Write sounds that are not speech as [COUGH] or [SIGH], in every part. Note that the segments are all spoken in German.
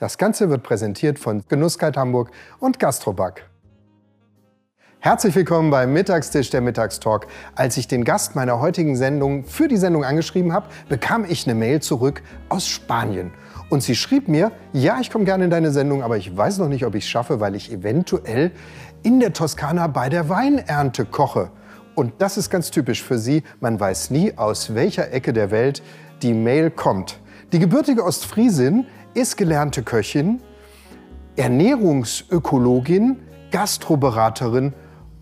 Das Ganze wird präsentiert von Genusskalt Hamburg und Gastroback. Herzlich willkommen beim Mittagstisch der Mittagstalk. Als ich den Gast meiner heutigen Sendung für die Sendung angeschrieben habe, bekam ich eine Mail zurück aus Spanien. Und sie schrieb mir, ja, ich komme gerne in deine Sendung, aber ich weiß noch nicht, ob ich es schaffe, weil ich eventuell in der Toskana bei der Weinernte koche. Und das ist ganz typisch für sie. Man weiß nie, aus welcher Ecke der Welt die Mail kommt. Die gebürtige Ostfriesin ist gelernte Köchin, Ernährungsökologin, Gastroberaterin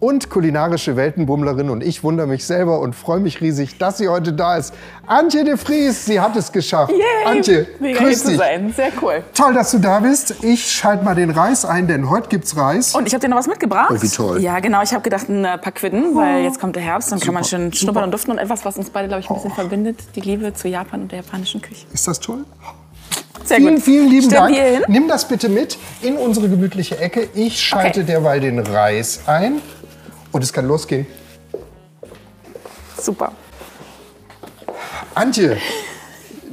und kulinarische Weltenbummlerin. Und ich wundere mich selber und freue mich riesig, dass sie heute da ist. Antje de Vries, sie hat es geschafft. Yay, Antje, mega grüß zu dich. sein. Sehr cool. Toll, dass du da bist. Ich schalte mal den Reis ein, denn heute gibt's Reis. Und ich habe dir noch was mitgebracht. Oh, wie toll. Ja, genau. Ich habe gedacht, ein äh, paar Quidden, weil jetzt kommt der Herbst. Dann kann man Super, schön super. schnuppern und duften. Und etwas, was uns beide, glaube ich, ein bisschen verbindet. Die Liebe zu Japan und der japanischen Küche. Ist das toll? Sehr Vielen, gut. vielen lieben Stellen Dank. wir hier hin? Nimm das bitte mit in unsere gemütliche Ecke. Ich schalte Okay. derweil den Reis ein. Und es kann losgehen. Super. Antje,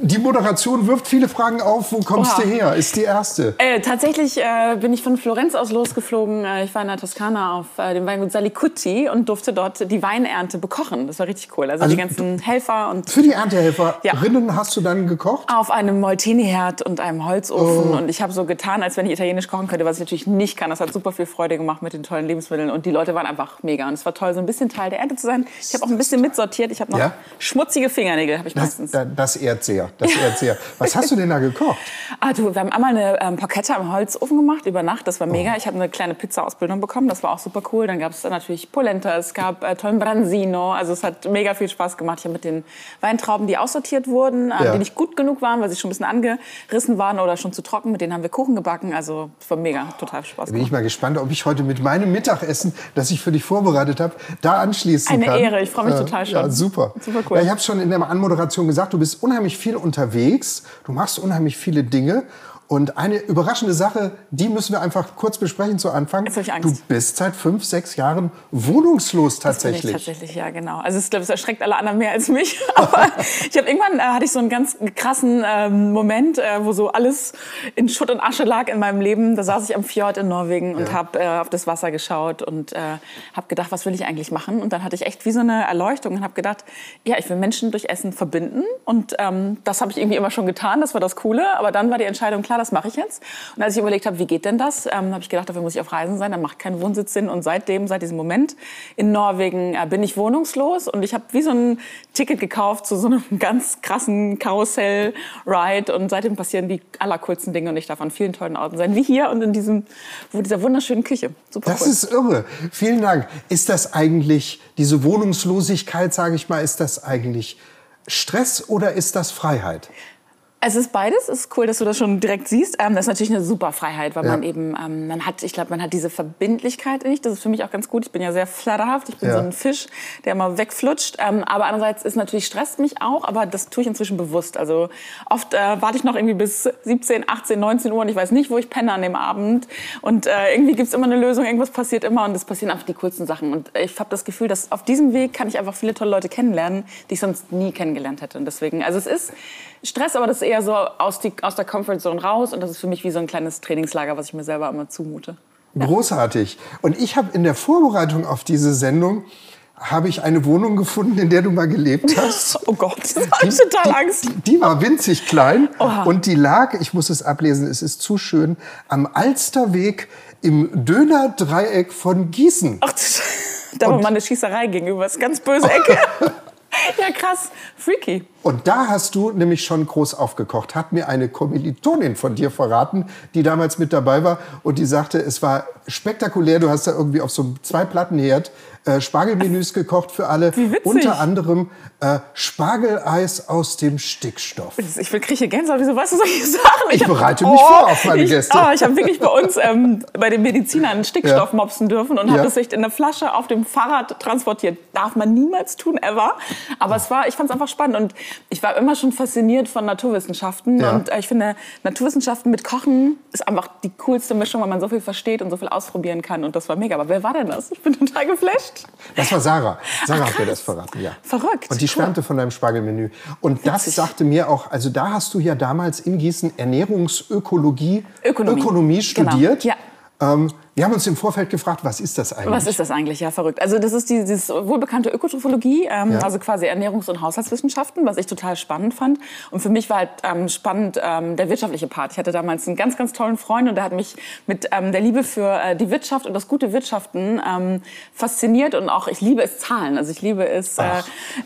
die Moderation wirft viele Fragen auf. Wo kommst Oha. du her? Ist die erste. Äh, tatsächlich äh, bin ich von Florenz aus losgeflogen. Äh, ich war in der Toskana auf äh, dem Weingut Salicutti und durfte dort die Weinernte bekochen. Das war richtig cool. Also, Also die ganzen Helfer und Für die Erntehelferinnen Ja. hast du dann gekocht? auf einem Molteni-Herd und einem Holzofen. Oh. Und ich habe so getan, als wenn ich italienisch kochen könnte, was ich natürlich nicht kann. Das hat super viel Freude gemacht mit den tollen Lebensmitteln. Und die Leute waren einfach mega. Und es war toll, so ein bisschen Teil der Ernte zu sein. Ich habe auch ein bisschen mitsortiert. Ich habe noch Ja? schmutzige Fingernägel, habe ich Das, meistens. da- das ehrt sehr. Das ehrt sehr. Was hast du denn da gekocht? [LAUGHS] Ah, du, wir haben einmal eine ähm, Porchetta im Holzofen gemacht über Nacht. Das war mega. Oh. Ich habe eine kleine Pizza-Ausbildung bekommen. Das war auch super cool. Dann gab es natürlich Polenta, es gab äh, tollen Branzino. Also es hat mega viel Spaß gemacht. Ich habe mit den Weintrauben, die aussortiert wurden, ähm, Ja. die nicht gut genug waren, weil sie schon ein bisschen angerissen waren oder schon zu trocken, mit denen haben wir Kuchen gebacken. Also es war mega, total Spaß Bin ich mal gespannt, ob ich heute mit meinem Mittagessen, das ich für dich vorbereitet habe, da anschließen Eine kann. Ehre, ich freue mich Äh, total schon. Ja, super. Super cool. Ja, ich habe schon in der Anmoderation gesagt, du bist unheimlich viel unterwegs, du machst unheimlich viele Dinge. Und eine überraschende Sache, die müssen wir einfach kurz besprechen zu Anfang. Jetzt ich Angst. Du bist seit fünf, sechs Jahren wohnungslos Das bin ich tatsächlich. tatsächlich, ja, genau. Also ich glaube, es erschreckt alle anderen mehr als mich. [LAUGHS] Aber ich habe irgendwann äh, hatte ich so einen ganz krassen ähm, Moment, äh, wo so alles in Schutt und Asche lag in meinem Leben. Da saß ich am Fjord in Norwegen und Ja. habe äh, auf das Wasser geschaut und äh, habe gedacht, was will ich eigentlich machen? Und dann hatte ich echt wie so eine Erleuchtung und habe gedacht, ja, ich will Menschen durch Essen verbinden. Und ähm, das habe ich irgendwie immer schon getan. Das war das Coole. Aber dann war die Entscheidung klar, das mache ich jetzt. Und als ich überlegt habe, wie geht denn das, ähm, habe ich gedacht, dafür muss ich auf Reisen sein. Dann macht kein Wohnsitz Sinn. Und seitdem, seit diesem Moment in Norwegen äh, bin ich wohnungslos und ich habe wie so ein Ticket gekauft zu so einem [LAUGHS] ganz krassen Karussell-Ride und seitdem passieren die allercoolsten Dinge und ich darf an vielen tollen Orten sein, wie hier und in diesem, wo dieser wunderschönen Küche. Super Das cool. ist irre. Vielen Dank. Ist das eigentlich, diese Wohnungslosigkeit, sage ich mal, ist das eigentlich Stress oder ist das Freiheit? Es ist beides. Es ist cool, dass du das schon direkt siehst. Ähm, das ist natürlich eine super Freiheit, weil Ja. man eben, ähm, man hat, ich glaube, man hat diese Verbindlichkeit nicht. Das ist für mich auch ganz gut. Ich bin ja sehr flatterhaft. Ich bin Ja. so ein Fisch, der immer wegflutscht. Ähm, aber andererseits ist natürlich stresst mich auch, aber das tue ich inzwischen bewusst. Also oft äh, warte ich noch irgendwie bis 17, 18, 19 Uhr und ich weiß nicht, wo ich penne an dem Abend. Und äh, irgendwie gibt es immer eine Lösung. Irgendwas passiert immer und es passieren einfach die coolsten Sachen. Und ich habe das Gefühl, dass auf diesem Weg kann ich einfach viele tolle Leute kennenlernen, die ich sonst nie kennengelernt hätte. Und deswegen, also es ist Stress, aber das ist eher so aus, die, aus der Comfortzone raus. Und das ist für mich wie so ein kleines Trainingslager, was ich mir selber immer zumute. Großartig. Und ich habe in der Vorbereitung auf diese Sendung habe ich eine Wohnung gefunden, in der du mal gelebt hast. [LAUGHS] Oh Gott, das habe ich total Angst. Die, die war winzig klein Oha. und die lag, ich muss es ablesen, es ist zu schön, am Alsterweg im Dönerdreieck von Gießen. Ach, da war mal eine Schießerei gegenüber. Das ist ganz böse Ecke. [LAUGHS] [LAUGHS] ja, krass. Freaky. Und da hast du nämlich schon groß aufgekocht, hat mir eine Kommilitonin von dir verraten, die damals mit dabei war und die sagte, es war spektakulär. Du hast da irgendwie auf so einem Zwei-Platten-Herd äh, Spargelmenüs gekocht für alle. Wie witzig. Unter anderem äh, Spargeleis aus dem Stickstoff. Ich will kriege Gänsehaut. Wieso weißt du solche Sachen? Ich hab- bereite mich vor auf meine ich, Gäste. Oh, ich habe wirklich bei uns ähm, bei den Medizinern Stickstoff Ja. mopsen dürfen und Ja. habe das echt in der Flasche auf dem Fahrrad transportiert. Darf man niemals tun, ever. Aber es war, ich fand es einfach spannend und ich war immer schon fasziniert von Naturwissenschaften Ja. und äh, ich finde Naturwissenschaften mit Kochen ist einfach die coolste Mischung, weil man so viel versteht und so viel ausprobieren kann und das war mega. Aber wer war denn das? Ich bin total geflasht. Das war Sarah. Sarah Ach, hat mir das verraten, ja. Verrückt. Und die Cool. schwärmte von deinem Spargelmenü. Und das Witzig. sagte mir auch, also da hast du ja damals in Gießen Ernährungsökologie, Ökonomie. Ökonomie Genau. studiert. Ja. Ähm, wir haben uns im Vorfeld gefragt, was ist das eigentlich? Was ist das eigentlich? Ja, verrückt. Also das ist die, dieses wohlbekannte Ökotrophologie, ähm, Ja. also quasi Ernährungs- und Haushaltswissenschaften, was ich total spannend fand. Und für mich war halt ähm, spannend ähm, der wirtschaftliche Part. Ich hatte damals einen ganz, ganz tollen Freund und der hat mich mit ähm, der Liebe für äh, die Wirtschaft und das gute Wirtschaften ähm, fasziniert. Und auch, ich liebe es, Zahlen. Also ich liebe es, äh,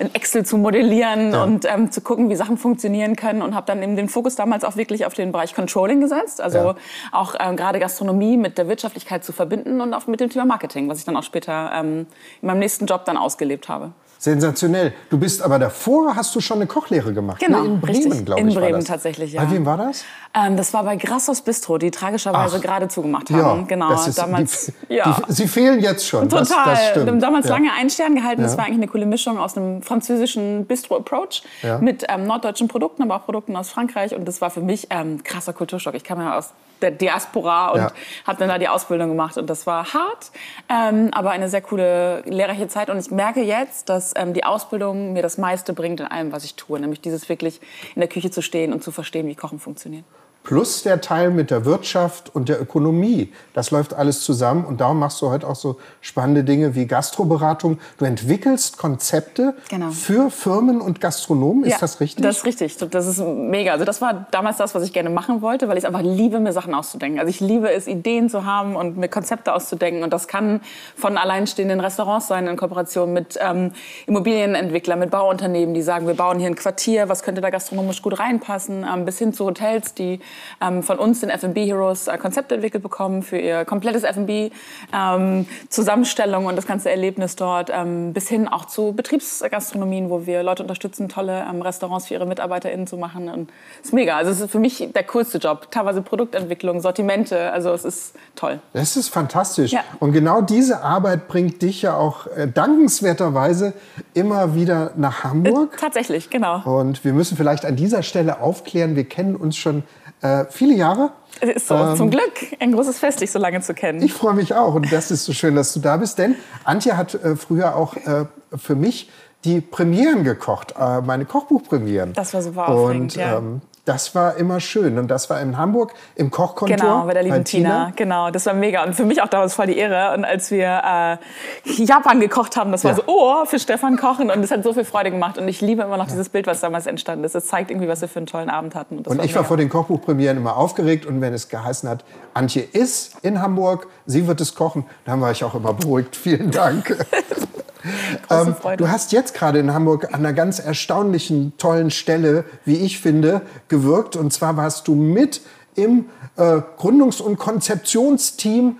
in Excel zu modellieren Ja. und ähm, zu gucken, wie Sachen funktionieren können. Und habe dann eben den Fokus damals auch wirklich auf den Bereich Controlling gesetzt. Also Ja. auch gerade Gastronomie mit der Wirtschaftlichkeit zu verbinden und auch mit dem Thema Marketing, was ich dann auch später ähm, in meinem nächsten Job dann ausgelebt habe. Sensationell. Du bist aber davor, hast du schon eine Kochlehre gemacht. Genau, ne? In Bremen, glaube In ich. war Bremen das. tatsächlich, ja. Bei wem war das? Ähm, das war bei Grassos Bistro, die tragischerweise Ach. gerade zugemacht haben. genau, das ist, damals. die, [LAUGHS] ja. die, sie fehlen jetzt schon. Total. Das, das stimmt. Wir haben damals ja. lange einen Stern gehalten. Das Ja. war eigentlich eine coole Mischung aus einem französischen Bistro-Approach Ja. mit ähm, norddeutschen Produkten, aber auch Produkten aus Frankreich. Und das war für mich ähm, krasser Kulturschock. Ich kam ja aus der Diaspora und Ja. habe dann da die Ausbildung gemacht. Und das war hart, ähm, aber eine sehr coole, lehrreiche Zeit. Und ich merke jetzt, dass ähm, die Ausbildung mir das meiste bringt in allem, was ich tue. Nämlich dieses wirklich in der Küche zu stehen und zu verstehen, wie Kochen funktioniert. Plus der Teil mit der Wirtschaft und der Ökonomie. Das läuft alles zusammen und darum machst du heute auch so spannende Dinge wie Gastroberatung. Du entwickelst Konzepte Genau. für Firmen und Gastronomen. Ist Ja, das richtig? Das ist richtig. Das ist mega. Also das war damals das, was ich gerne machen wollte, weil ich einfach liebe, mir Sachen auszudenken. Also ich liebe es, Ideen zu haben und mir Konzepte auszudenken. Und das kann von alleinstehenden Restaurants sein in Kooperation mit ähm, Immobilienentwicklern, mit Bauunternehmen, die sagen, wir bauen hier ein Quartier, was könnte da gastronomisch gut reinpassen, ähm, bis hin zu Hotels, die ähm, von uns, den F&B Heroes, äh, Konzepte entwickelt bekommen für ihr komplettes F&B, ähm, Zusammenstellung und das ganze Erlebnis dort, ähm, bis hin auch zu Betriebsgastronomien, wo wir Leute unterstützen, tolle ähm, Restaurants für ihre MitarbeiterInnen zu machen. Und es ist mega. Also es ist für mich der coolste Job. Teilweise Produktentwicklung, Sortimente. Also es ist toll. Das ist fantastisch. Ja. Und genau diese Arbeit bringt dich ja auch äh, dankenswerterweise immer wieder nach Hamburg. Tatsächlich, genau. Und wir müssen vielleicht an dieser Stelle aufklären, wir kennen uns schon äh, viele Jahre. So, Ähm, zum Glück ein großes Fest, dich so lange zu kennen. Ich freue mich auch und das ist so schön, dass du da bist, denn Antje hat äh, früher auch äh, für mich die Premieren gekocht, äh, meine Kochbuchpremieren. Das war super aufregend, Und ja. ähm, das war immer schön und das war in Hamburg im Kochkontor. Genau, bei der lieben Tina. Genau, das war mega. Und für mich auch damals voll die Ehre. Und als wir äh, Japan gekocht haben, das war Ja. so, oh, für Stefan kochen. Und es hat so viel Freude gemacht. Und ich liebe immer noch dieses Bild, was damals entstanden ist. Es zeigt irgendwie, was wir für einen tollen Abend hatten. Und, das Und ich war vor den Kochbuchpremieren immer aufgeregt und wenn es geheißen hat, Antje ist in Hamburg, sie wird es kochen, dann war ich auch immer beruhigt. Vielen Dank. [LAUGHS] [LAUGHS] Ähm, du hast jetzt gerade in Hamburg an einer ganz erstaunlichen, tollen Stelle, wie ich finde, gewirkt. Und zwar warst du mit im äh, Gründungs- und Konzeptionsteam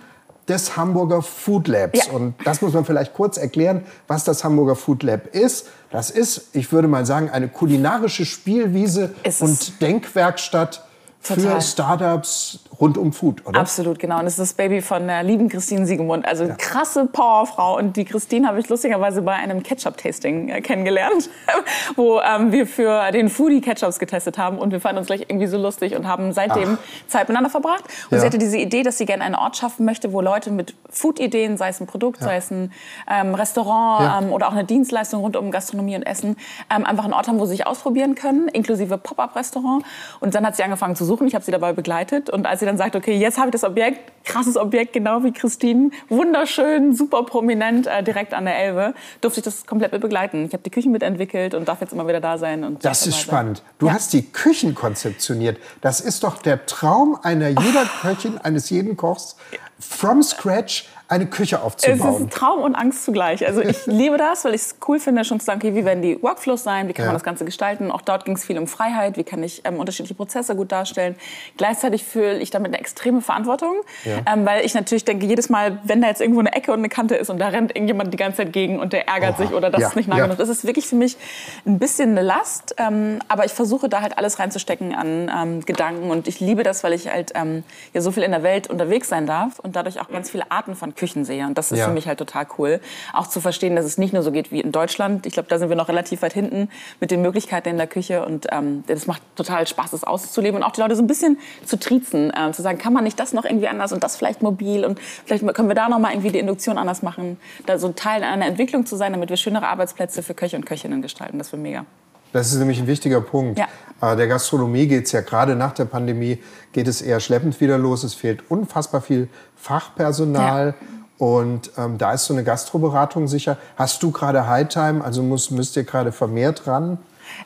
des Hamburger Food Labs. Ja. Und das muss man vielleicht kurz erklären, was das Hamburger Food Lab ist. Das ist, ich würde mal sagen, eine kulinarische Spielwiese und Denkwerkstatt für Total. Startups rund um Food, oder? Absolut, genau. Und das ist das Baby von der lieben Christine Siegemund. Also krasse Powerfrau. Und die Christine habe ich lustigerweise bei einem Ketchup-Tasting äh, kennengelernt, [LAUGHS] wo ähm, wir für den Foodie Ketchups getestet haben. Und wir fanden uns gleich irgendwie so lustig und haben seitdem Zeit miteinander verbracht. Und Ja. sie hatte diese Idee, dass sie gerne einen Ort schaffen möchte, wo Leute mit Food-Ideen, sei es ein Produkt, sei es ein ähm, Restaurant Ja. ähm, oder auch eine Dienstleistung rund um Gastronomie und Essen, ähm, einfach einen Ort haben, wo sie sich ausprobieren können, inklusive Pop-up-Restaurant. Und dann hat sie angefangen zu suchen. Ich habe sie dabei begleitet. Und als sie dann sagte, okay, jetzt habe ich das Objekt, krasses Objekt, genau wie Christine, wunderschön, super prominent, äh, direkt an der Elbe, durfte ich das komplett mit begleiten. Ich habe die Küchen mitentwickelt und darf jetzt immer wieder da sein. Und Das ist sein. spannend. Du Ja. hast die Küchen konzeptioniert. Das ist doch der Traum einer jeder Köchin, eines jeden Kochs, from scratch eine Küche Es aufzubauen. ist Traum und Angst zugleich. Also ich [LAUGHS] liebe das, weil ich es cool finde, schon zu sagen, okay, wie werden die Workflows sein, wie kann Ja. man das Ganze gestalten. Auch dort ging es viel um Freiheit, wie kann ich ähm, unterschiedliche Prozesse gut darstellen. Gleichzeitig fühle ich damit eine extreme Verantwortung, Ja. ähm, weil ich natürlich denke, jedes Mal, wenn da jetzt irgendwo eine Ecke und eine Kante ist und da rennt irgendjemand die ganze Zeit gegen und der ärgert Oha. sich oder das Ja, ist nicht nah genug. Das ist wirklich für mich ein bisschen eine Last, ähm, aber ich versuche da halt alles reinzustecken an ähm, Gedanken und ich liebe das, weil ich halt ähm, ja so viel in der Welt unterwegs sein darf und und dadurch auch ganz viele Arten von Küchen sehe. Und das ist ja. für mich halt total cool. Auch zu verstehen, dass es nicht nur so geht wie in Deutschland. Ich glaube, da sind wir noch relativ weit hinten mit den Möglichkeiten in der Küche. Und ähm, das macht total Spaß, das auszuleben und auch die Leute so ein bisschen zu triezen. Äh, zu sagen, kann man nicht das noch irgendwie anders und das vielleicht mobil und vielleicht können wir da noch mal irgendwie die Induktion anders machen. Da so Teil einer Entwicklung zu sein, damit wir schönere Arbeitsplätze für Köche und Köchinnen gestalten. Das wäre mega. Das ist nämlich ein wichtiger Punkt. Ja. Äh, der Gastronomie geht es ja gerade nach der Pandemie, geht es eher schleppend wieder los. Es fehlt unfassbar viel Fachpersonal. Ja. Und ähm, da ist so eine Gastroberatung sicher. Hast du gerade Hightime, also muss, müsst ihr gerade vermehrt ran?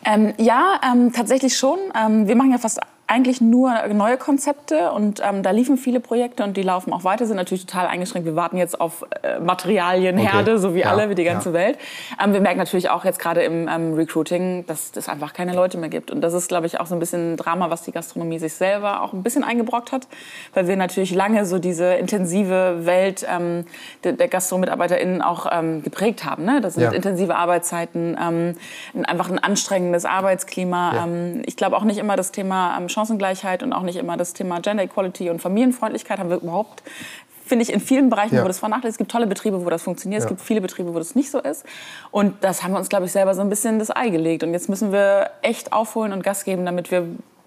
Ähm, ja, ähm, tatsächlich schon. Ähm, wir machen ja fast eigentlich nur neue Konzepte und ähm, da liefen viele Projekte und die laufen auch weiter, sind natürlich total eingeschränkt. Wir warten jetzt auf äh, Materialienherde, okay. so wie ja, alle, wie die ganze ja. Welt. Ähm, wir merken natürlich auch jetzt gerade im ähm, Recruiting, dass es einfach keine Leute mehr gibt. Und das ist, glaube ich, auch so ein bisschen ein Drama, was die Gastronomie sich selber auch ein bisschen eingebrockt hat, weil wir natürlich lange so diese intensive Welt ähm, der, der GastromitarbeiterInnen auch ähm, geprägt haben. Ne? Das sind ja. intensive Arbeitszeiten, ähm, einfach ein anstrengendes Arbeitsklima. ich glaube auch nicht immer das Thema Chancengleichheit und auch nicht immer das Thema Gender Equality und Familienfreundlichkeit haben wir überhaupt finde ich in vielen Bereichen, ja. wo das vernachlässigt. Es gibt tolle Betriebe, wo das funktioniert. Ja. Es gibt viele Betriebe, wo das nicht so ist. Und das haben wir uns, glaube ich, selber so ein bisschen das Ei gelegt. Und jetzt müssen wir echt aufholen und Gas geben, damit wir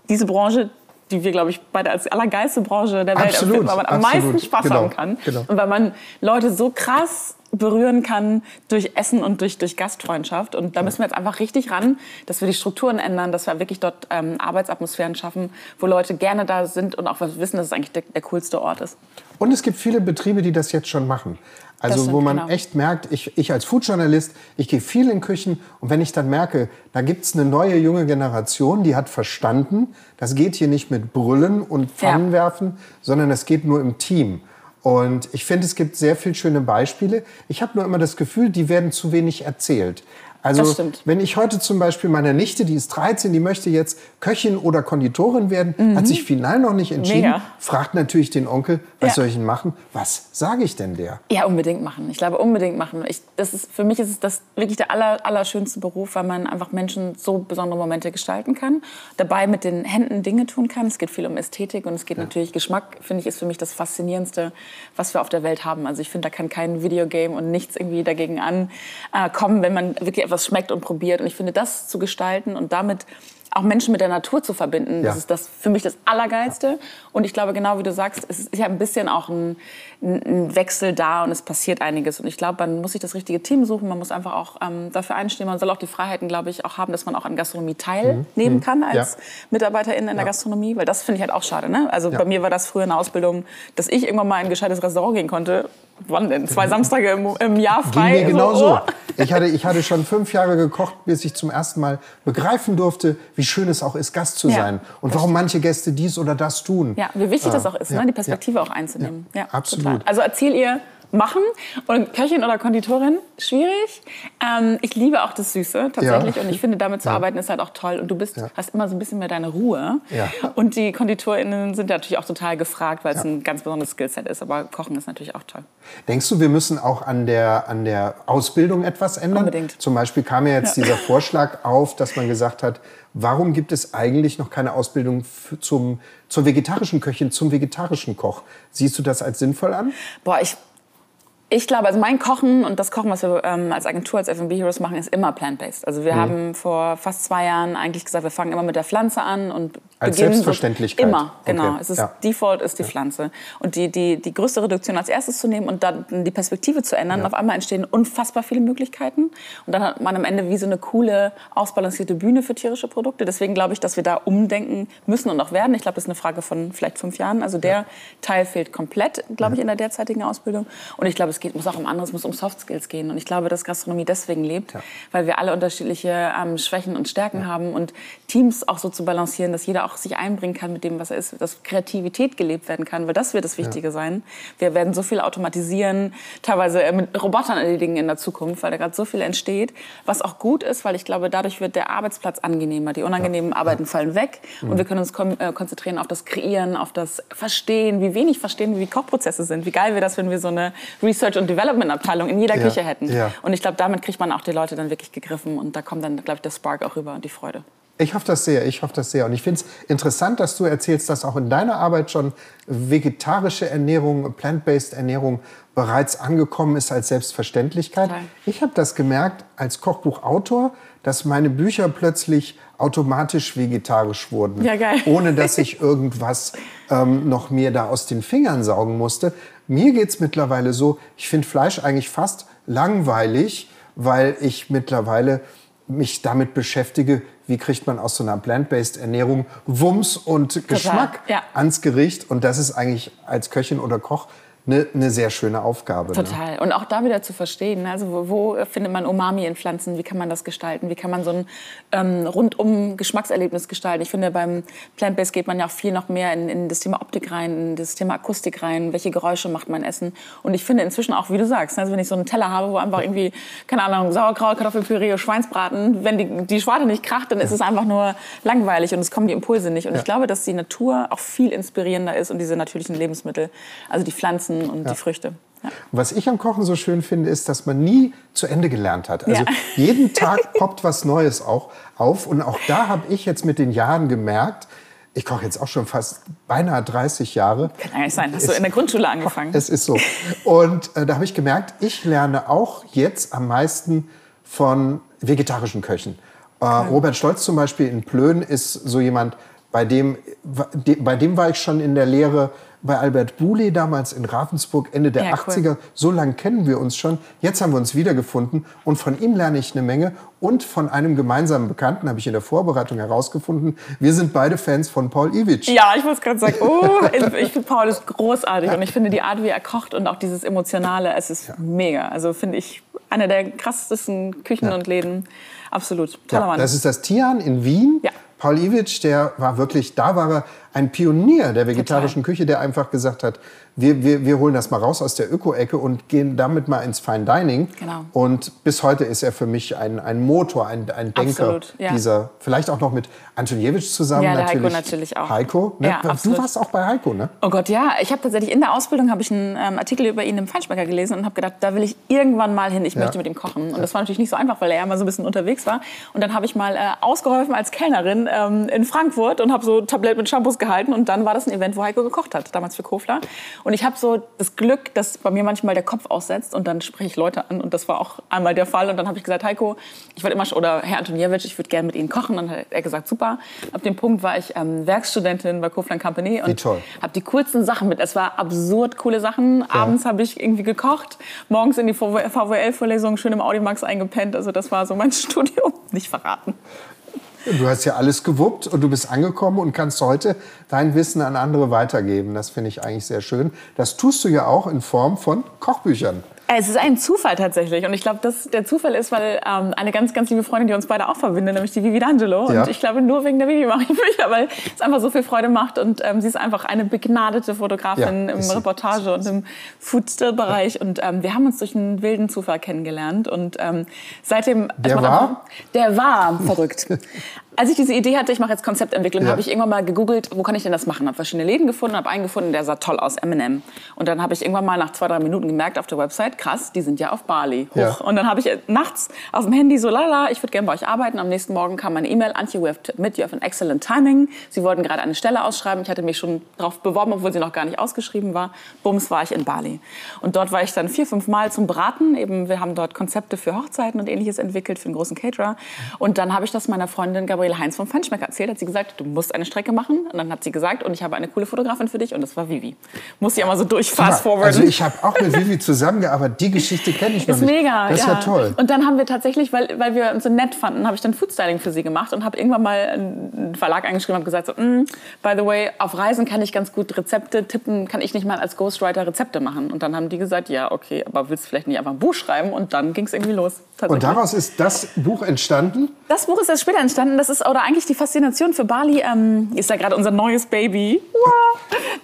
diese Branche, die wir, glaube ich, beide als allergeilste Branche der Welt absolut, empfinden, weil man am absolut. meisten Spaß genau. haben kann. Genau. Und weil man Leute so krass berühren kann durch Essen und durch, durch Gastfreundschaft. Und da müssen wir jetzt einfach richtig ran, dass wir die Strukturen ändern, dass wir wirklich dort ähm, Arbeitsatmosphären schaffen, wo Leute gerne da sind und auch wissen, dass es eigentlich der, der coolste Ort ist. Und es gibt viele Betriebe, die das jetzt schon machen. Also stimmt, wo man genau. echt merkt, ich, ich als Foodjournalist, ich gehe viel in Küchen und wenn ich dann merke, da gibt es eine neue junge Generation, die hat verstanden, das geht hier nicht mit Brüllen und Pfannen ja. sondern es geht nur im Team. Und ich finde, es gibt sehr viele schöne Beispiele. Ich habe nur immer das Gefühl, die werden zu wenig erzählt. Also wenn ich heute zum Beispiel meiner Nichte, die ist 13, die möchte jetzt Köchin oder Konditorin werden, mhm. hat sich final noch nicht entschieden, Mega. fragt natürlich den Onkel, was ja. soll ich denn machen? Was sage ich denn der? Ja, unbedingt machen. Ich glaube, unbedingt machen. Ich, das ist, für mich ist es das wirklich der aller, allerschönste Beruf, weil man einfach Menschen so besondere Momente gestalten kann, dabei mit den Händen Dinge tun kann. Es geht viel um Ästhetik und es geht ja. natürlich Geschmack, finde ich, ist für mich das Faszinierendste, was wir auf der Welt haben. Also ich finde, da kann kein Videogame und nichts irgendwie dagegen ankommen, wenn man wirklich etwas schmeckt und probiert. Und ich finde, das zu gestalten und damit auch Menschen mit der Natur zu verbinden, ja. das ist das für mich das Allergeilste. Und ich glaube, genau wie du sagst, es ist ja ein bisschen auch ein, ein Wechsel da und es passiert einiges. Und ich glaube, man muss sich das richtige Team suchen, man muss einfach auch ähm, dafür einstehen. Man soll auch die Freiheiten, glaube ich, auch haben, dass man auch an Gastronomie teilnehmen mhm. kann als ja. Mitarbeiterin in der. Gastronomie, weil das finde ich halt auch schade. Ne? Also bei mir war das früher eine Ausbildung, dass ich irgendwann mal in ein gescheites Restaurant gehen konnte wann denn? Zwei Samstage im, im Jahr frei? Ging mir genau so. so. Ich, hatte, ich hatte schon fünf Jahre gekocht, bis ich zum ersten Mal begreifen durfte, wie schön es auch ist, Gast zu ja, sein. Und warum manche Gäste dies oder das tun. Ja, wie wichtig äh, das auch ist, ja, ne? die Perspektive auch einzunehmen. Ja, absolut. Total. Also erzähl ihr machen. Und Köchin oder Konditorin, schwierig. Ähm, ich liebe auch das Süße tatsächlich. Ja. Und ich finde, damit zu ja. arbeiten ist halt auch toll. Und du bist, ja. hast immer so ein bisschen mehr deine Ruhe. Und die KonditorInnen sind natürlich auch total gefragt, weil es ein ganz besonderes Skillset ist. Aber Kochen ist natürlich auch toll. Denkst du, wir müssen auch an der, an der Ausbildung etwas ändern? Unbedingt. Zum Beispiel kam ja jetzt dieser Vorschlag auf, dass man gesagt hat, warum gibt es eigentlich noch keine Ausbildung zum, zur vegetarischen Köchin, zum vegetarischen Koch? Siehst du das als sinnvoll an? Boah, ich ich glaube, also mein Kochen und das Kochen, was wir ähm, als Agentur, als F&B Heroes machen, ist immer plant-based. Also wir mhm. haben vor fast zwei Jahren eigentlich gesagt, wir fangen immer mit der Pflanze an und als Selbstverständlichkeit. Immer, genau. Okay. Es ist ja. Default ist die ja. Pflanze und die, die die größte Reduktion als erstes zu nehmen und dann die Perspektive zu ändern. Ja. Auf einmal entstehen unfassbar viele Möglichkeiten und dann hat man am Ende wie so eine coole ausbalancierte Bühne für tierische Produkte. Deswegen glaube ich, dass wir da umdenken müssen und auch werden. Ich glaube, das ist eine Frage von vielleicht fünf Jahren. Also der Teil fehlt komplett, glaube ich, in der derzeitigen Ausbildung. Und ich glaube, es geht, muss auch um anderes, muss um Soft Skills gehen. Und ich glaube, dass Gastronomie deswegen lebt, weil wir alle unterschiedliche ähm, Schwächen und Stärken haben und Teams auch so zu balancieren, dass jeder auch sich einbringen kann mit dem, was er ist, dass Kreativität gelebt werden kann, weil das wird das Wichtige ja. sein. Wir werden so viel automatisieren, teilweise äh, mit Robotern erledigen in der Zukunft, weil da gerade so viel entsteht, was auch gut ist, weil ich glaube, dadurch wird der Arbeitsplatz angenehmer. Die unangenehmen Arbeiten fallen weg mhm. und wir können uns äh, konzentrieren auf das Kreieren, auf das Verstehen, wie wenig verstehen, wie Kochprozesse sind. Wie geil wäre das, wenn wir so eine Research- und Development-Abteilung in jeder ja. Küche hätten. Ja. Und ich glaube, damit kriegt man auch die Leute dann wirklich gegriffen und da kommt dann, glaube ich, der Spark auch rüber und die Freude. Ich hoffe das sehr, ich hoffe das sehr. Und ich finde es interessant, dass du erzählst, dass auch in deiner Arbeit schon vegetarische Ernährung, plant-based Ernährung bereits angekommen ist als Selbstverständlichkeit. Nein. Ich habe das gemerkt als Kochbuchautor, dass meine Bücher plötzlich automatisch vegetarisch wurden, Ja, geil. [LAUGHS] ohne dass ich irgendwas ähm, noch mir da aus den Fingern saugen musste. Mir geht's mittlerweile so, ich finde Fleisch eigentlich fast langweilig, weil ich mittlerweile mich damit beschäftige, wie kriegt man aus so einer plant-based Ernährung Wumms und Geschmack ja. ans Gericht. Und das ist eigentlich als Köchin oder Koch eine, eine sehr schöne Aufgabe. Ne? Total. Und auch da wieder zu verstehen, ne? also wo, wo findet man Umami in Pflanzen, wie kann man das gestalten, wie kann man so ein ähm, rundum Geschmackserlebnis gestalten. Ich finde, beim Plant-Based geht man ja auch viel noch mehr in, in das Thema Optik rein, in das Thema Akustik rein, welche Geräusche macht mein Essen. Und ich finde inzwischen auch, wie du sagst, ne? also wenn ich so einen Teller habe, wo einfach irgendwie, keine Ahnung, Sauerkraut, Kartoffelpüree, Schweinsbraten, wenn die, die Schwarte nicht kracht, dann ist es einfach nur langweilig und es kommen die Impulse nicht. Und ich glaube, dass die Natur auch viel inspirierender ist und diese natürlichen Lebensmittel, also die Pflanzen und die Früchte. Ja. Was ich am Kochen so schön finde, ist, dass man nie zu Ende gelernt hat. Also Ja. [LAUGHS] jeden Tag poppt was Neues auch auf. Und auch da habe ich jetzt mit den Jahren gemerkt, ich koche jetzt auch schon fast beinahe 30 Jahre. Kann eigentlich sein. Hast du in der Grundschule angefangen? Es ist so. Und äh, da habe ich gemerkt, ich lerne auch jetzt am meisten von vegetarischen Köchen. Äh, Robert Stolz zum Beispiel in Plön ist so jemand, bei dem, de- bei dem war ich schon in der Lehre bei Albert Bouley damals in Ravensburg Ende der Ja, cool. 80er. So lange kennen wir uns schon. Jetzt haben wir uns wiedergefunden und von ihm lerne ich eine Menge. Und von einem gemeinsamen Bekannten habe ich in der Vorbereitung herausgefunden, wir sind beide Fans von Paul Iwitsch. Ja, ich muss gerade sagen, oh, [LAUGHS] ich finde Paul ist großartig und ich finde die Art, wie er kocht und auch dieses Emotionale, es ist mega. Also finde ich einer der krassesten Küchen und Läden. Absolut. Toller Ja, Mann. das ist das Tian in Wien. Ja. Paul Iwitsch, der war wirklich, da war er ein Pionier der vegetarischen Küche, der einfach gesagt hat, wir, wir, wir holen das mal raus aus der Öko-Ecke und gehen damit mal ins Fine Dining. Genau. Und bis heute ist er für mich ein, ein Motor, ein, ein Denker Absolut, ja. dieser, vielleicht auch noch mit Antoniewicz zusammen. Ja, der Heiko natürlich. natürlich auch. Heiko, ne? Ja, du absolut. warst auch bei Heiko, ne? Oh Gott, ja. Ich habe tatsächlich in der Ausbildung habe ich einen ähm, Artikel über ihn im Feinschmecker gelesen und habe gedacht, da will ich irgendwann mal hin. Ich Ja. möchte mit ihm kochen. Und das war natürlich nicht so einfach, weil er ja mal so ein bisschen unterwegs war. Und dann habe ich mal äh, ausgeholfen als Kellnerin ähm, in Frankfurt und habe so Tablett mit Shampoos gehalten. Und dann war das ein Event, wo Heiko gekocht hat, damals für Kofler. Und ich habe so das Glück, dass bei mir manchmal der Kopf aussetzt und dann spreche ich Leute an. Und das war auch einmal der Fall. Und dann habe ich gesagt, Heiko, ich würde immer oder Herr Antoniewicz, ich würde gerne mit Ihnen kochen. Und dann hat er gesagt, super. Ab dem Punkt war ich ähm, Werkstudentin bei Kofler Company. Und habe die coolsten Sachen mit. Es war absurd coole Sachen. Abends habe ich irgendwie gekocht, morgens in die VWL-Vorlesung schön im Audimax eingepennt. Also das war so mein [LAUGHS] Studium. Nicht verraten. Du hast ja alles gewuppt und du bist angekommen und kannst heute dein Wissen an andere weitergeben. Das finde ich eigentlich sehr schön. Das tust du ja auch in Form von Kochbüchern. Es ist ein Zufall tatsächlich. Und ich glaube, dass der Zufall ist, weil ähm, eine ganz, ganz liebe Freundin, die uns beide auch verbindet, nämlich die Vivi D'Angelo. Ja. Und ich glaube, nur wegen der Vivi mache ich Bücher, weil es einfach so viel Freude macht. Und ähm, sie ist einfach eine begnadete Fotografin Ja, im sie. Reportage- und im Food-Still-Bereich. Und ähm, wir haben uns durch einen wilden Zufall kennengelernt. Und ähm, seitdem... Der als man war? einfach- Der war verrückt. [LAUGHS] Als ich diese Idee hatte, ich mache jetzt Konzeptentwicklung, Ja. habe ich irgendwann mal gegoogelt, wo kann ich denn das machen? Habe verschiedene Läden gefunden, habe einen gefunden, der sah toll aus, M&M. Und dann habe ich irgendwann mal nach zwei, drei Minuten gemerkt auf der Website, krass, die sind ja auf Bali. Ja. Und dann habe ich äh, nachts auf dem Handy so, lala, ich würde gerne bei euch arbeiten. Am nächsten Morgen kam meine E-Mail, Antje, we have admit you have an excellent timing. Sie wollten gerade eine Stelle ausschreiben. Ich hatte mich schon darauf beworben, obwohl sie noch gar nicht ausgeschrieben war. Bums war ich in Bali. Und dort war ich dann vier, fünf Mal zum Braten. Eben, wir haben dort Konzepte für Hochzeiten und ähnliches entwickelt, für einen großen Caterer. Und dann habe ich das meiner Freundin Gabriele Heinz vom Feinschmecker erzählt. Hat sie gesagt, du musst eine Strecke machen. Und dann hat sie gesagt, und ich habe eine coole Fotografin für dich. Und das war Vivi. Muss ich immer so durch fast forward. Also ich habe auch mit Vivi zusammengearbeitet. Die Geschichte kenne ich [LAUGHS] noch Ist nicht. mega. Das ist ja, toll. Und dann haben wir tatsächlich, weil, weil wir uns so nett fanden, habe ich dann Foodstyling für sie gemacht und habe irgendwann mal einen Verlag angeschrieben und gesagt so, "Mm, by the way, auf Reisen kann ich ganz gut Rezepte tippen, kann ich nicht mal als Ghostwriter Rezepte machen. Und dann haben die gesagt, ja, okay, aber willst du vielleicht nicht einfach ein Buch schreiben? Und dann ging es irgendwie los. Und daraus ist das Buch entstanden. Das Buch ist erst später entstanden. Das ist oder eigentlich die Faszination für Bali. Ähm, ist ja gerade unser neues Baby.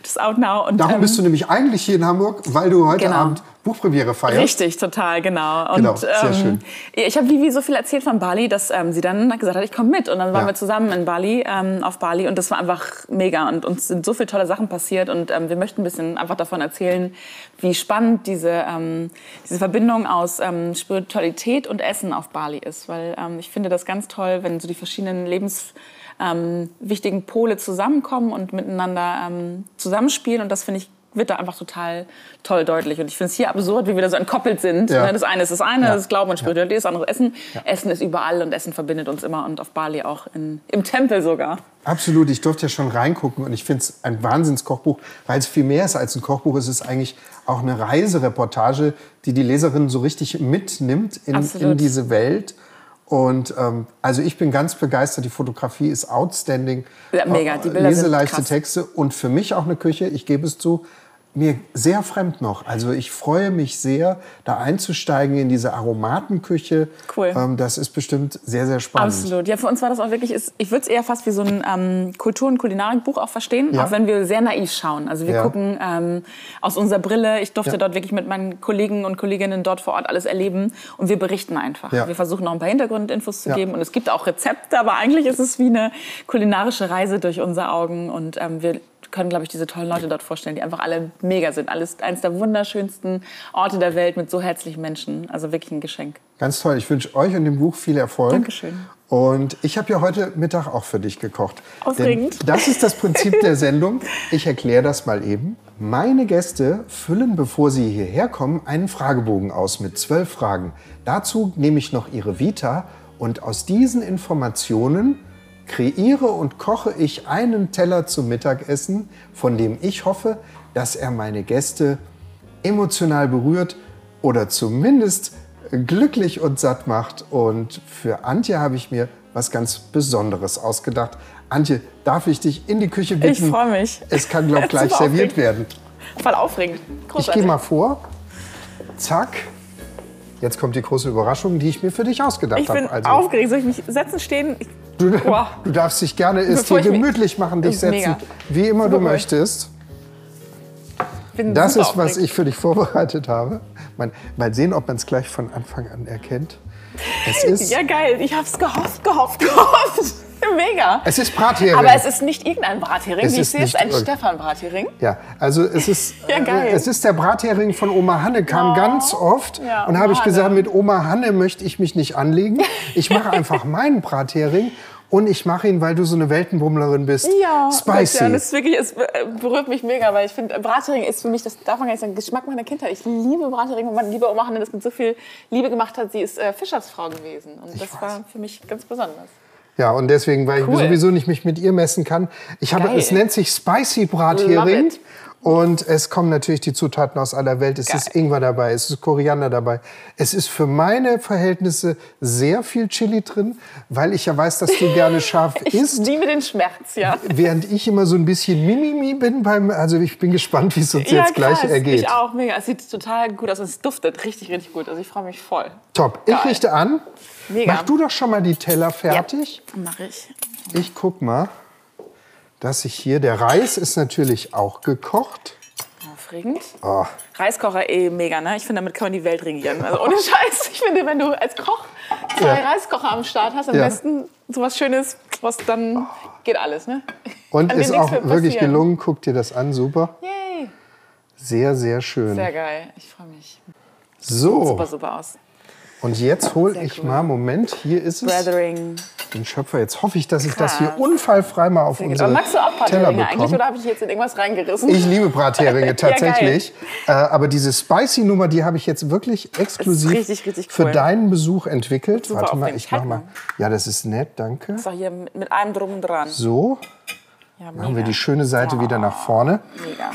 Das ist out now. Und, Darum ähm, bist du nämlich eigentlich hier in Hamburg, weil du heute Genau. Abend Buchpremiere feierst. Richtig, total, genau. Und, Genau, sehr ähm, schön. Ich habe Vivi so viel erzählt von Bali, dass ähm, sie dann gesagt hat, ich komme mit. Und dann waren Ja. wir zusammen in Bali, ähm, auf Bali. Und das war einfach mega. Und uns sind so viele tolle Sachen passiert. Und ähm, wir möchten ein bisschen einfach davon erzählen, wie spannend diese, ähm, diese Verbindung aus ähm, Spiritualität und Essen auf Bali ist. Weil ich finde das ganz toll, wenn so die verschiedenen Lebens ähm, wichtigen Pole zusammenkommen und miteinander ähm, zusammenspielen. Und das finde ich wird da einfach total toll deutlich. Und ich finde es hier absurd, wie wir da so entkoppelt sind. Ja. Ne, Das eine ist das eine, Ja. das Glauben und Spiritualität, das andere ist Essen. Essen ist überall und Essen verbindet uns immer und auf Bali auch in, im Tempel sogar. Absolut, ich durfte ja schon reingucken und ich finde es ein Wahnsinnskochbuch, weil es viel mehr ist als ein Kochbuch. Es ist eigentlich auch eine Reisereportage, die die Leserin so richtig mitnimmt in, in diese Welt. Und ähm, also ich bin ganz begeistert. Die Fotografie ist outstanding. Ja, mega. Die Bilder sind Leseleichte. Texte und für mich auch eine Küche. Ich gebe es zu. Mir sehr fremd noch. Also ich freue mich sehr, da einzusteigen in diese Aromatenküche. Cool. Ähm, das ist bestimmt sehr, sehr spannend. Absolut. Ja, für uns war das auch wirklich, ist, ich würde es eher fast wie so ein ähm, Kultur- und Kulinarikbuch auch verstehen, Ja. auch wenn wir sehr naiv schauen. Also wir Ja. gucken ähm, aus unserer Brille. Ich durfte Ja. dort wirklich mit meinen Kollegen und Kolleginnen dort vor Ort alles erleben und wir berichten einfach. Wir versuchen noch ein paar Hintergrundinfos zu geben und es gibt auch Rezepte, aber eigentlich ist es wie eine kulinarische Reise durch unsere Augen und ähm, wir können, glaube ich, diese tollen Leute dort vorstellen, die einfach alle mega sind. Alles eines der wunderschönsten Orte der Welt mit so herzlichen Menschen. Also wirklich ein Geschenk. Ganz toll. Ich wünsche euch und dem Buch viel Erfolg. Dankeschön. Und ich habe ja heute Mittag auch für dich gekocht. Aufregend. Denn das ist das Prinzip der Sendung. Ich erkläre das mal eben. Meine Gäste füllen, bevor sie hierher kommen, einen Fragebogen aus mit zwölf Fragen. Dazu nehme ich noch ihre Vita und aus diesen Informationen kreiere und koche ich einen Teller zum Mittagessen, von dem ich hoffe, dass er meine Gäste emotional berührt oder zumindest glücklich und satt macht. Und für Antje habe ich mir was ganz Besonderes ausgedacht. Antje, darf ich dich in die Küche bitten? Ich freu mich. Es kann, glaube ich, [LAUGHS] gleich serviert aufregend. werden. Voll aufregend. Ich Großartig. gehe mal vor. Zack. Jetzt kommt die große Überraschung, die ich mir für dich ausgedacht Ich bin habe. Also, aufgeregt. Soll ich mich setzen, stehen? Ich, du, du darfst dich gerne es dir gemütlich machen, dich setzen, mega. wie immer du Super ruhig. möchtest. Das ist, was ich für dich vorbereitet habe. Mal, mal sehen, ob man es gleich von Anfang an erkennt. Es ist, Ja, geil. Ich hab's gehofft, gehofft, gehofft. [LAUGHS] Mega. es ist Brathering. Aber es ist nicht irgendein Brathering. Es Wie ich ist sehe, es ein Stefan-Brathering. Ja, also es ist, [LAUGHS] Ja, geil. es ist der Brathering von Oma Hanne, kam Oh. ganz oft. Ja, und habe ich gesagt, mit Oma Hanne möchte ich mich nicht anlegen. Ich mache [LAUGHS] einfach meinen Brathering und ich mache ihn, weil du so eine Weltenbummlerin bist, Ja, spicy. Ja, das ist wirklich, es äh, berührt mich mega, weil ich finde, Brathering ist für mich, das darf man gar nicht sagen, Geschmack meiner Kindheit. Ich liebe Brathering und meine liebe Oma Hanne das mit so viel Liebe gemacht hat. Sie ist äh, Fischersfrau gewesen und das weiß. war für mich ganz besonders. Ja, und deswegen, weil Cool. ich sowieso nicht mich mit ihr messen kann. Ich habe, Geil. es nennt sich Spicy Brathering. Und es kommen natürlich die Zutaten aus aller Welt. Es Geil. ist Ingwer dabei, es ist Koriander dabei. Es ist für meine Verhältnisse sehr viel Chili drin, weil ich ja weiß, dass du gerne [LAUGHS] scharf Ich isst. liebe den Schmerz, ja. Während ich immer so ein bisschen Mimimi bin beim, also ich bin gespannt, wie es uns ja, jetzt gleich krass. ergeht. Ich auch, mega. Es sieht total gut aus. Es duftet richtig, richtig gut. Also ich freue mich voll. Top. Ich Geil. richte an. Mega. Mach du doch schon mal die Teller fertig. Mache ich. Ich guck mal, dass ich hier, der Reis ist natürlich auch gekocht. Aufregend. Oh, Reiskocher eh mega, ne? Ich finde, damit kann man die Welt regieren. Also ohne [LAUGHS] Scheiß. Ich finde, wenn du als Koch zwei Ja. Reiskocher am Start hast, am Ja. besten sowas Schönes, was dann geht alles, ne? Und ist auch wirklich gelungen. Guck dir das an, super. Yay. Sehr, sehr schön. Sehr geil. Ich freue mich. So, Super, super aus. Und jetzt hole ich cool. mal, Moment, hier ist es, Blathering. den Schöpfer. Jetzt hoffe ich, dass ich das hier Krass. unfallfrei mal auf unsere Aber magst du auch Teller eigentlich oder habe ich jetzt in irgendwas reingerissen? Ich liebe Bratheringe [LAUGHS] Ja, tatsächlich. äh, aber diese Spicy-Nummer, die habe ich jetzt wirklich exklusiv richtig, richtig für cool. deinen Besuch entwickelt. Super Warte mal, ich mach Halt mal. Ja, das ist nett, danke. War hier mit, allem drum und dran. So, Ja, machen wir die schöne Seite wieder nach vorne. Mega.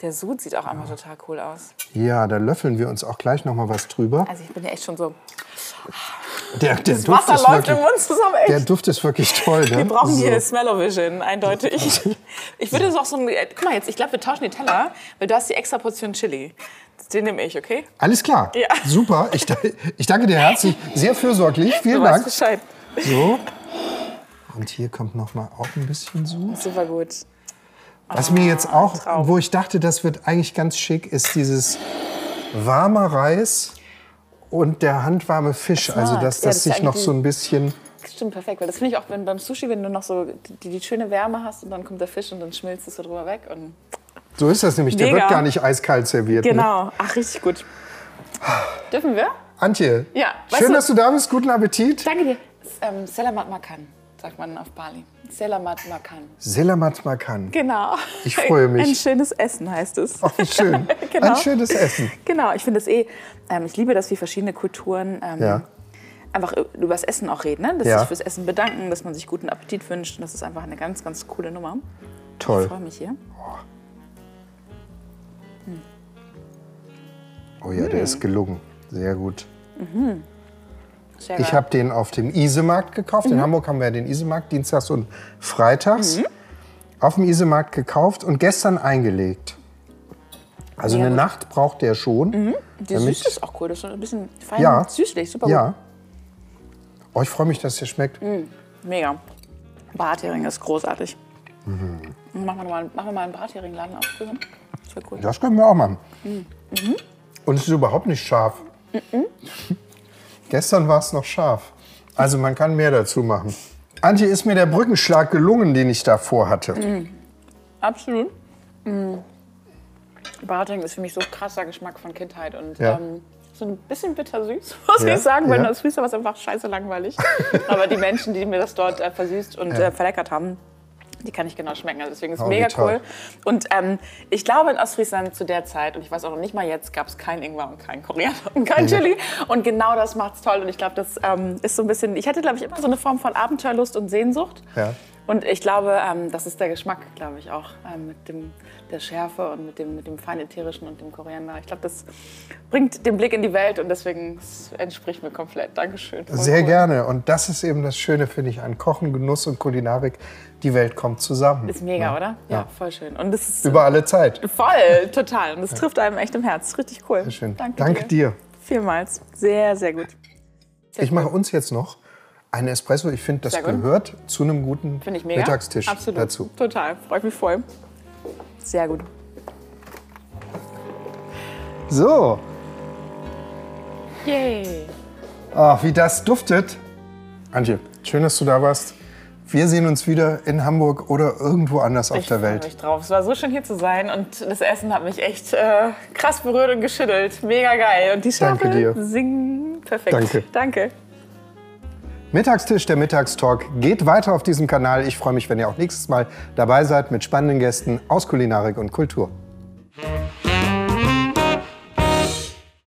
Der Sud sieht auch einfach total cool aus. Ja, da löffeln wir uns auch gleich noch mal was drüber. Also ich bin ja echt schon so. Der, der Das Duft Wasser ist läuft im wirklich, Mund zusammen, echt. der Duft ist wirklich toll. Ne? Wir brauchen so. hier Smell-O-Vision, eindeutig. [LAUGHS] Ich würde es auch so ein. Guck mal jetzt, ich glaube, wir tauschen die Teller, weil du hast die extra Portion Chili. Den nehme ich, okay? Alles klar. Ja. Super. Ich, ich danke dir herzlich. Sehr fürsorglich. Vielen Du Dank. Bescheid. So. Und hier kommt noch mal auch ein bisschen so. Super gut. Was mir jetzt auch, Traum. wo ich dachte, das wird eigentlich ganz schick, ist dieses warmer Reis und der handwarme Fisch. Smart. Also, dass Ja, das das ist sich noch so ein bisschen. Stimmt, perfekt. Weil das finde ich auch wenn beim Sushi, wenn du noch so die, die schöne Wärme hast und dann kommt der Fisch und dann schmilzt es so drüber weg. Und So ist das nämlich. Der Mega. wird gar nicht eiskalt serviert. Ne? genau. Ach, richtig gut. Dürfen wir? Antje, Ja, weißt schön, du- dass du da bist. Guten Appetit. Danke dir. Ähm, Selamat Makan, sagt man auf Bali. Selamat Makan. Selamat Makan. Genau. Ich freue mich. Ein schönes Essen heißt es. Ach, wie schön. [LAUGHS] Genau. Ein schönes Essen. Genau, ich finde es eh, ähm, ich liebe das, wie verschiedene Kulturen ähm, Ja. einfach über das Essen auch reden. Ne? Dass Ja. sich fürs Essen bedanken, dass man sich guten Appetit wünscht. Und das ist einfach eine ganz, ganz coole Nummer. Ich Toll. freue mich hier. Oh ja, Hm. der ist gelungen. Sehr gut. Sehr Ich habe den auf dem Isemarkt gekauft. Mhm. In Hamburg haben wir ja den Isemarkt, dienstags und freitags. Mhm. Auf dem Isemarkt gekauft und gestern eingelegt. Also Mega eine gut. Nacht braucht der schon. Die damit- Süße ist auch cool. Das ist so ein bisschen fein Ja. süßlich. Super Ja. Oh, ich freue mich, dass der schmeckt. gut. Mega. Barthering ist großartig. Mhm. Machen, wir mal, machen wir mal einen Barthering-Laden auf zusammen. Das wäre cool. Das können wir auch machen. Mhm. Und es ist überhaupt nicht scharf. Gestern war es noch scharf. Also man kann mehr dazu machen. Antje, ist mir der Brückenschlag gelungen, den ich davor hatte? Mhm. Absolut. Mm. Barthering ist für mich so krasser Geschmack von Kindheit und Ja. ähm, so ein bisschen bittersüß, [LAUGHS] muss Ja, ich sagen, weil ja. das Frühstück war einfach scheiße langweilig. [LAUGHS] Aber die Menschen, die mir das dort äh, versüßt und äh, verleckert haben, die kann ich genau schmecken. Also deswegen ist es Oh, mega cool. Und ähm, ich glaube, in Ostfriesland zu der Zeit, und ich weiß auch noch nicht mal jetzt, gab es kein Ingwer und kein Koriander [LAUGHS] und kein Chili. Und genau das macht's toll. Und ich glaube, das ähm, ist so ein bisschen, ich hatte, glaube ich, immer so eine Form von Abenteuerlust und Sehnsucht. Ja. Und ich glaube, ähm, das ist der Geschmack, glaube ich, auch ähm, mit dem, der Schärfe und mit dem, mit dem feinätherischen und dem Koriander. Ich glaube, das bringt den Blick in die Welt und deswegen es entspricht mir komplett. Dankeschön. Sehr cool. gerne. Und das ist eben das Schöne, finde ich, an Kochen, Genuss und Kulinarik. Die Welt kommt zusammen. Ist mega, oder? Ja, voll schön. Und das ist Über alle Zeit. voll, total. Und das trifft einem echt im Herz. Richtig cool. Sehr schön. Danke, Danke dir. Vielmals. Sehr, sehr gut. Ich mache uns jetzt noch einen Espresso. Ich finde, das Sehr gehört zu einem guten Finde ich mega. Mittagstisch Absolut. dazu. Total. Freut mich voll. Sehr gut. So, Yay. Ach, wie das duftet. Antje, schön, dass du da warst. Wir sehen uns wieder in Hamburg oder irgendwo anders auf Ich der freue Welt. mich drauf. Es war so schön hier zu sein und das Essen hat mich echt äh, krass berührt und geschüttelt. Mega geil. Und die Schafe singen perfekt. Danke. Danke. Mittagstisch, der Mittagstalk geht weiter auf diesem Kanal. Ich freue mich, wenn ihr auch nächstes Mal dabei seid mit spannenden Gästen aus Kulinarik und Kultur.